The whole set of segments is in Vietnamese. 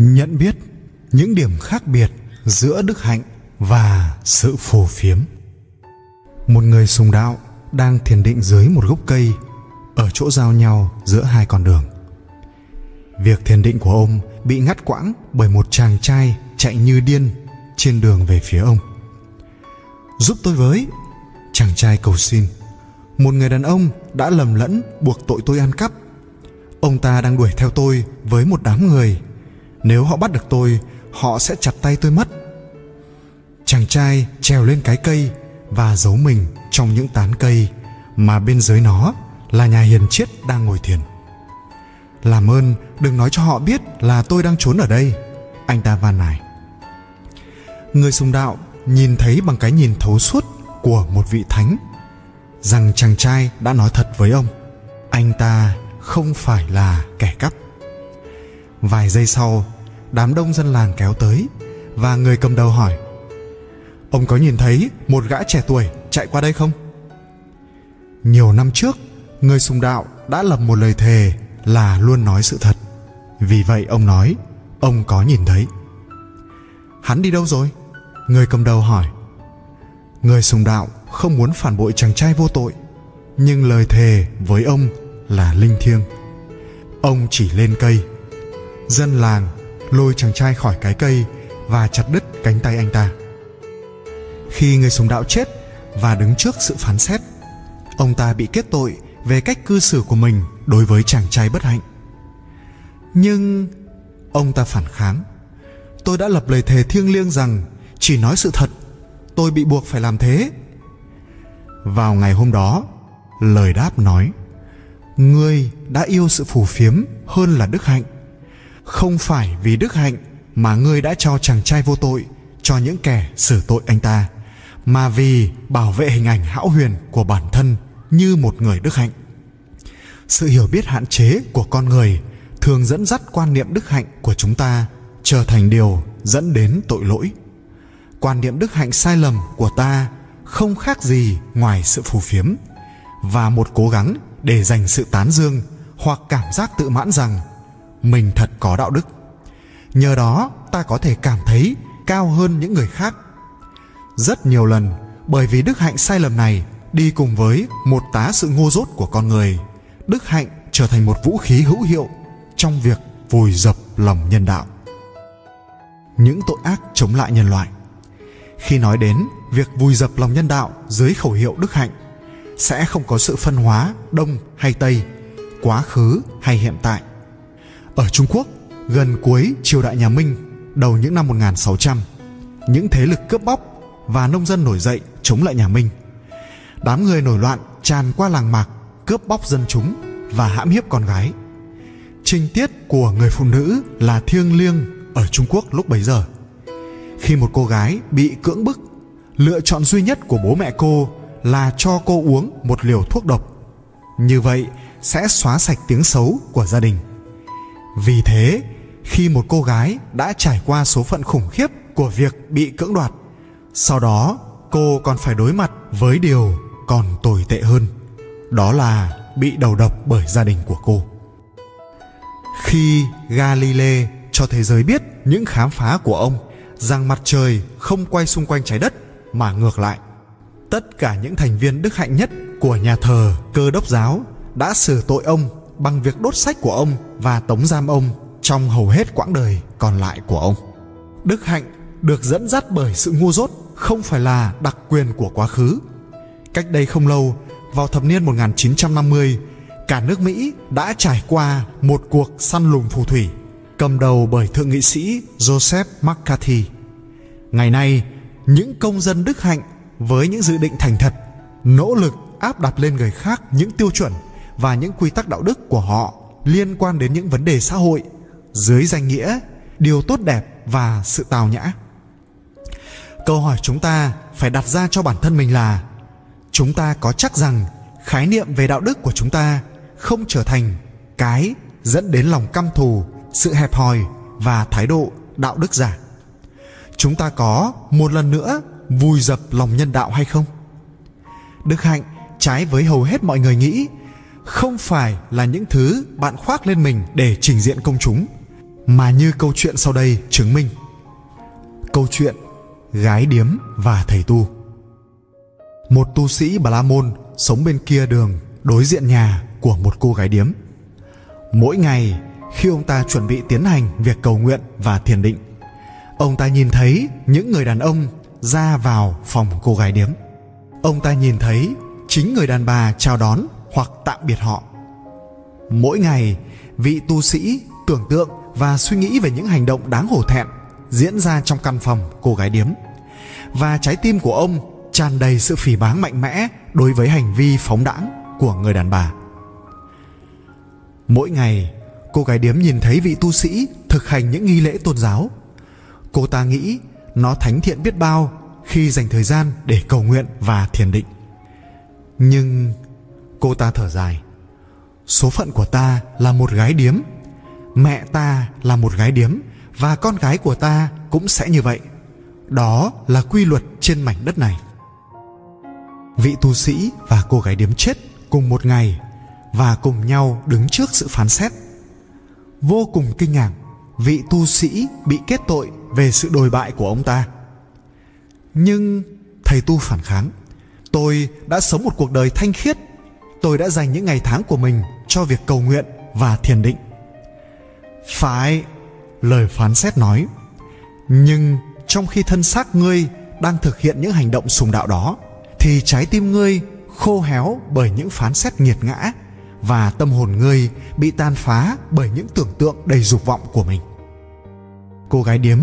nhận biết những điểm khác biệt giữa đức hạnh và sự phù phiếm. Một người sùng đạo đang thiền định dưới một gốc cây ở chỗ giao nhau giữa hai con đường. Việc thiền định của ông bị ngắt quãng bởi một chàng trai chạy như điên trên đường về phía ông. Giúp tôi với, chàng trai cầu xin. Một người đàn ông đã lầm lẫn buộc tội tôi ăn cắp. Ông ta đang đuổi theo tôi với một đám người nếu họ bắt được tôi, họ sẽ chặt tay tôi mất. Chàng trai trèo lên cái cây và giấu mình trong những tán cây mà bên dưới nó là nhà hiền triết đang ngồi thiền. Làm ơn, đừng nói cho họ biết là tôi đang trốn ở đây, anh ta van nài. Người sùng đạo nhìn thấy bằng cái nhìn thấu suốt của một vị thánh rằng chàng trai đã nói thật với ông, anh ta không phải là kẻ cắp vài giây sau, đám đông dân làng kéo tới và người cầm đầu hỏi, ông có nhìn thấy một gã trẻ tuổi chạy qua đây không? Nhiều năm trước, người sùng đạo đã lập một lời thề là luôn nói sự thật. Vì vậy ông nói, ông có nhìn thấy. Hắn đi đâu rồi? Người cầm đầu hỏi. Người sùng đạo không muốn phản bội chàng trai vô tội, nhưng lời thề với ông là linh thiêng. Ông chỉ lên cây dân làng, lôi chàng trai khỏi cái cây và chặt đứt cánh tay anh ta. Khi người sùng đạo chết và đứng trước sự phán xét, ông ta bị kết tội về cách cư xử của mình đối với chàng trai bất hạnh. Nhưng ông ta phản kháng. Tôi đã lập lời thề thiêng liêng rằng chỉ nói sự thật, tôi bị buộc phải làm thế. Vào ngày hôm đó, lời đáp nói, ngươi đã yêu sự phù phiếm hơn là đức hạnh không phải vì đức hạnh mà ngươi đã cho chàng trai vô tội, cho những kẻ xử tội anh ta, mà vì bảo vệ hình ảnh hão huyền của bản thân như một người đức hạnh. Sự hiểu biết hạn chế của con người thường dẫn dắt quan niệm đức hạnh của chúng ta trở thành điều dẫn đến tội lỗi. Quan niệm đức hạnh sai lầm của ta không khác gì ngoài sự phù phiếm và một cố gắng để dành sự tán dương hoặc cảm giác tự mãn rằng mình thật có đạo đức. Nhờ đó, ta có thể cảm thấy cao hơn những người khác. Rất nhiều lần, bởi vì đức hạnh sai lầm này, đi cùng với một tá sự ngu dốt của con người, đức hạnh trở thành một vũ khí hữu hiệu trong việc vùi dập lòng nhân đạo. Những tội ác chống lại nhân loại. Khi nói đến việc vùi dập lòng nhân đạo dưới khẩu hiệu đức hạnh, sẽ không có sự phân hóa đông hay tây, quá khứ hay hiện tại ở Trung Quốc, gần cuối triều đại nhà Minh, đầu những năm 1600 những thế lực cướp bóc và nông dân nổi dậy chống lại nhà Minh. Đám người nổi loạn tràn qua làng mạc cướp bóc dân chúng và hãm hiếp con gái. Trình tiết của người phụ nữ là thiêng liêng ở Trung Quốc lúc bấy giờ. Khi một cô gái bị cưỡng bức, lựa chọn duy nhất của bố mẹ cô là cho cô uống một liều thuốc độc. Như vậy sẽ xóa sạch tiếng xấu của gia đình vì thế, khi một cô gái đã trải qua số phận khủng khiếp của việc bị cưỡng đoạt, sau đó cô còn phải đối mặt với điều còn tồi tệ hơn, đó là bị đầu độc bởi gia đình của cô. Khi galilei cho thế giới biết những khám phá của ông rằng mặt trời không quay xung quanh trái đất mà ngược lại, tất cả những thành viên đức hạnh nhất của nhà thờ cơ đốc giáo đã xử tội ông bằng việc đốt sách của ông và tống giam ông trong hầu hết quãng đời còn lại của ông đức hạnh được dẫn dắt bởi sự ngu dốt không phải là đặc quyền của quá khứ cách đây không lâu vào thập niên 1950 cả nước Mỹ đã trải qua một cuộc săn lùng phù thủy cầm đầu bởi thượng nghị sĩ Joseph McCarthy. Ngày nay, những công dân đức hạnh với những dự định thành thật, nỗ lực áp đặt lên người khác những tiêu chuẩn và những quy tắc đạo đức của họ liên quan đến những vấn đề xã hội dưới danh nghĩa điều tốt đẹp và sự tào nhã. Câu hỏi chúng ta phải đặt ra cho bản thân mình là, chúng ta có chắc rằng khái niệm về đạo đức của chúng ta không trở thành cái dẫn đến lòng căm thù, sự hẹp hòi và thái độ đạo đức giả chúng ta có một lần nữa vùi dập lòng nhân đạo hay không đức hạnh, trái với hầu hết mọi người nghĩ không phải là những thứ bạn khoác lên mình để trình diện công chúng, mà như câu chuyện sau đây chứng minh. Câu chuyện gái điếm và thầy tu. Một tu sĩ bà la môn sống bên kia đường đối diện nhà của một cô gái điếm. Mỗi ngày, khi ông ta chuẩn bị tiến hành việc cầu nguyện và thiền định, ông ta nhìn thấy những người đàn ông ra vào phòng cô gái điếm. Ông ta nhìn thấy chính người đàn bà chào đón hoặc tạm biệt họ. Mỗi ngày, vị tu sĩ tưởng tượng và suy nghĩ về những hành động đáng hổ thẹn diễn ra trong căn phòng cô gái điếm. Và trái tim của ông tràn đầy sự phỉ báng mạnh mẽ đối với hành vi phóng đãng của người đàn bà. Mỗi ngày, cô gái điếm nhìn thấy vị tu sĩ thực hành những nghi lễ tôn giáo. Cô ta nghĩ nó thánh thiện biết bao khi dành thời gian để cầu nguyện và thiền định. Nhưng cô ta thở dài. Số phận của ta là một gái điếm. Mẹ ta là một gái điếm và con gái của ta cũng sẽ như vậy. Đó là quy luật trên mảnh đất này. Vị tu sĩ và cô gái điếm chết cùng một ngày và cùng nhau đứng trước sự phán xét. Vô cùng kinh ngạc, vị tu sĩ bị kết tội về sự đồi bại của ông ta. Nhưng, thầy tu phản kháng, tôi đã sống một cuộc đời thanh khiết tôi đã dành những ngày tháng của mình cho việc cầu nguyện và thiền định. Phải, lời phán xét nói. Nhưng trong khi thân xác ngươi đang thực hiện những hành động sùng đạo đó, thì trái tim ngươi khô héo bởi những phán xét nghiệt ngã và tâm hồn ngươi bị tan phá bởi những tưởng tượng đầy dục vọng của mình. Cô gái điếm,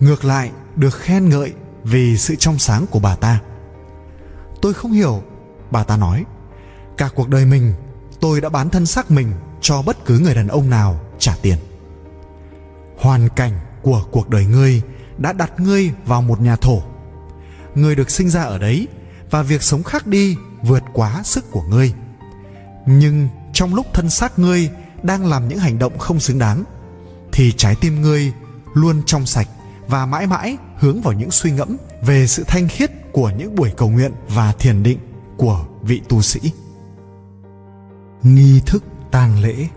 ngược lại được khen ngợi vì sự trong sáng của bà ta. Tôi không hiểu, bà ta nói cả cuộc đời mình, tôi đã bán thân xác mình cho bất cứ người đàn ông nào trả tiền. Hoàn cảnh của cuộc đời ngươi đã đặt ngươi vào một nhà thổ. Ngươi được sinh ra ở đấy và việc sống khác đi vượt quá sức của ngươi. Nhưng trong lúc thân xác ngươi đang làm những hành động không xứng đáng, thì trái tim ngươi luôn trong sạch và mãi mãi hướng vào những suy ngẫm về sự thanh khiết của những buổi cầu nguyện và thiền định của vị tu sĩ nghi thức tang lễ.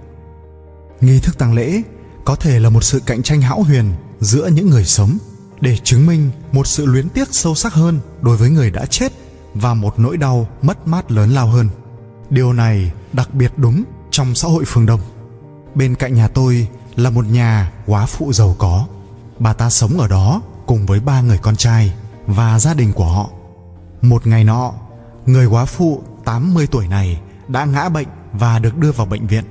Nghi thức tang lễ có thể là một sự cạnh tranh hão huyền giữa những người sống để chứng minh một sự luyến tiếc sâu sắc hơn đối với người đã chết và một nỗi đau mất mát lớn lao hơn. Điều này đặc biệt đúng trong xã hội phương đông. Bên cạnh nhà tôi là một nhà quá phụ giàu có. Bà ta sống ở đó cùng với ba người con trai và gia đình của họ. Một ngày nọ, người quá phụ 80 tuổi này đã ngã bệnh và được đưa vào bệnh viện.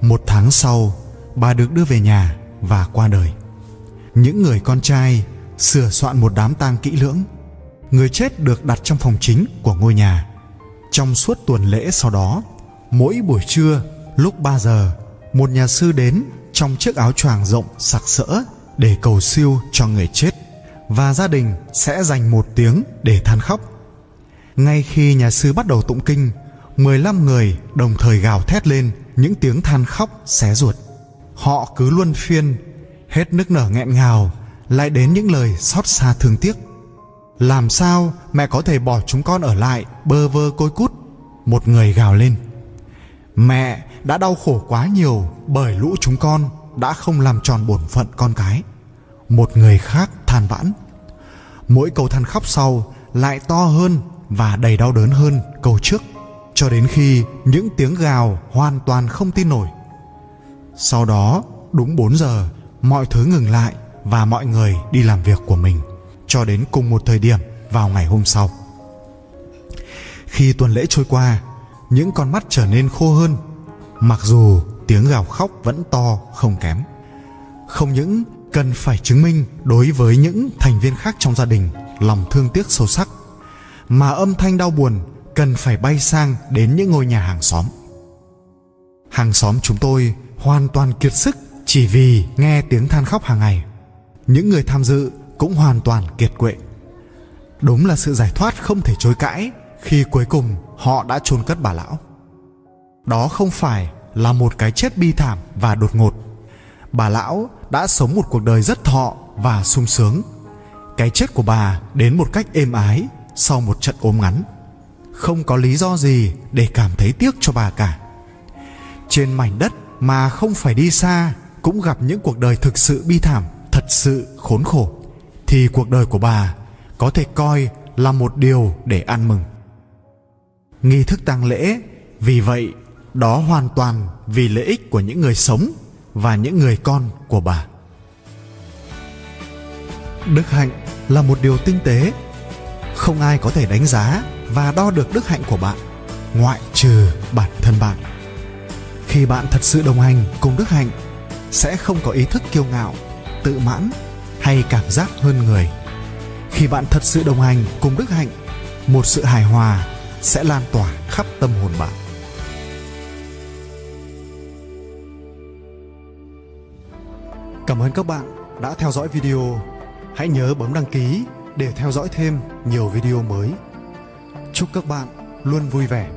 Một tháng sau, bà được đưa về nhà và qua đời. Những người con trai sửa soạn một đám tang kỹ lưỡng. Người chết được đặt trong phòng chính của ngôi nhà. Trong suốt tuần lễ sau đó, mỗi buổi trưa, lúc 3 giờ, một nhà sư đến trong chiếc áo choàng rộng sặc sỡ để cầu siêu cho người chết và gia đình sẽ dành một tiếng để than khóc. Ngay khi nhà sư bắt đầu tụng kinh 15 người đồng thời gào thét lên, những tiếng than khóc xé ruột. Họ cứ luân phiên, hết nức nở nghẹn ngào, lại đến những lời xót xa thương tiếc. Làm sao mẹ có thể bỏ chúng con ở lại bơ vơ côi cút? Một người gào lên. Mẹ đã đau khổ quá nhiều bởi lũ chúng con đã không làm tròn bổn phận con cái. Một người khác than vãn. Mỗi câu than khóc sau lại to hơn và đầy đau đớn hơn câu trước cho đến khi những tiếng gào hoàn toàn không tin nổi. Sau đó, đúng 4 giờ, mọi thứ ngừng lại và mọi người đi làm việc của mình, cho đến cùng một thời điểm vào ngày hôm sau. Khi tuần lễ trôi qua, những con mắt trở nên khô hơn, mặc dù tiếng gào khóc vẫn to không kém. Không những cần phải chứng minh đối với những thành viên khác trong gia đình lòng thương tiếc sâu sắc, mà âm thanh đau buồn cần phải bay sang đến những ngôi nhà hàng xóm. Hàng xóm chúng tôi hoàn toàn kiệt sức chỉ vì nghe tiếng than khóc hàng ngày. Những người tham dự cũng hoàn toàn kiệt quệ. Đúng là sự giải thoát không thể chối cãi khi cuối cùng họ đã chôn cất bà lão. Đó không phải là một cái chết bi thảm và đột ngột. Bà lão đã sống một cuộc đời rất thọ và sung sướng. Cái chết của bà đến một cách êm ái sau một trận ốm ngắn không có lý do gì để cảm thấy tiếc cho bà cả. Trên mảnh đất mà không phải đi xa, cũng gặp những cuộc đời thực sự bi thảm, thật sự khốn khổ, thì cuộc đời của bà có thể coi là một điều để ăn mừng. Nghi thức tang lễ, vì vậy, đó hoàn toàn vì lợi ích của những người sống và những người con của bà. Đức hạnh là một điều tinh tế, không ai có thể đánh giá và đo được đức hạnh của bạn, ngoại trừ bản thân bạn. Khi bạn thật sự đồng hành cùng đức hạnh, sẽ không có ý thức kiêu ngạo, tự mãn hay cảm giác hơn người. Khi bạn thật sự đồng hành cùng đức hạnh, một sự hài hòa sẽ lan tỏa khắp tâm hồn bạn. Cảm ơn các bạn đã theo dõi video. Hãy nhớ bấm đăng ký để theo dõi thêm nhiều video mới chúc các bạn luôn vui vẻ.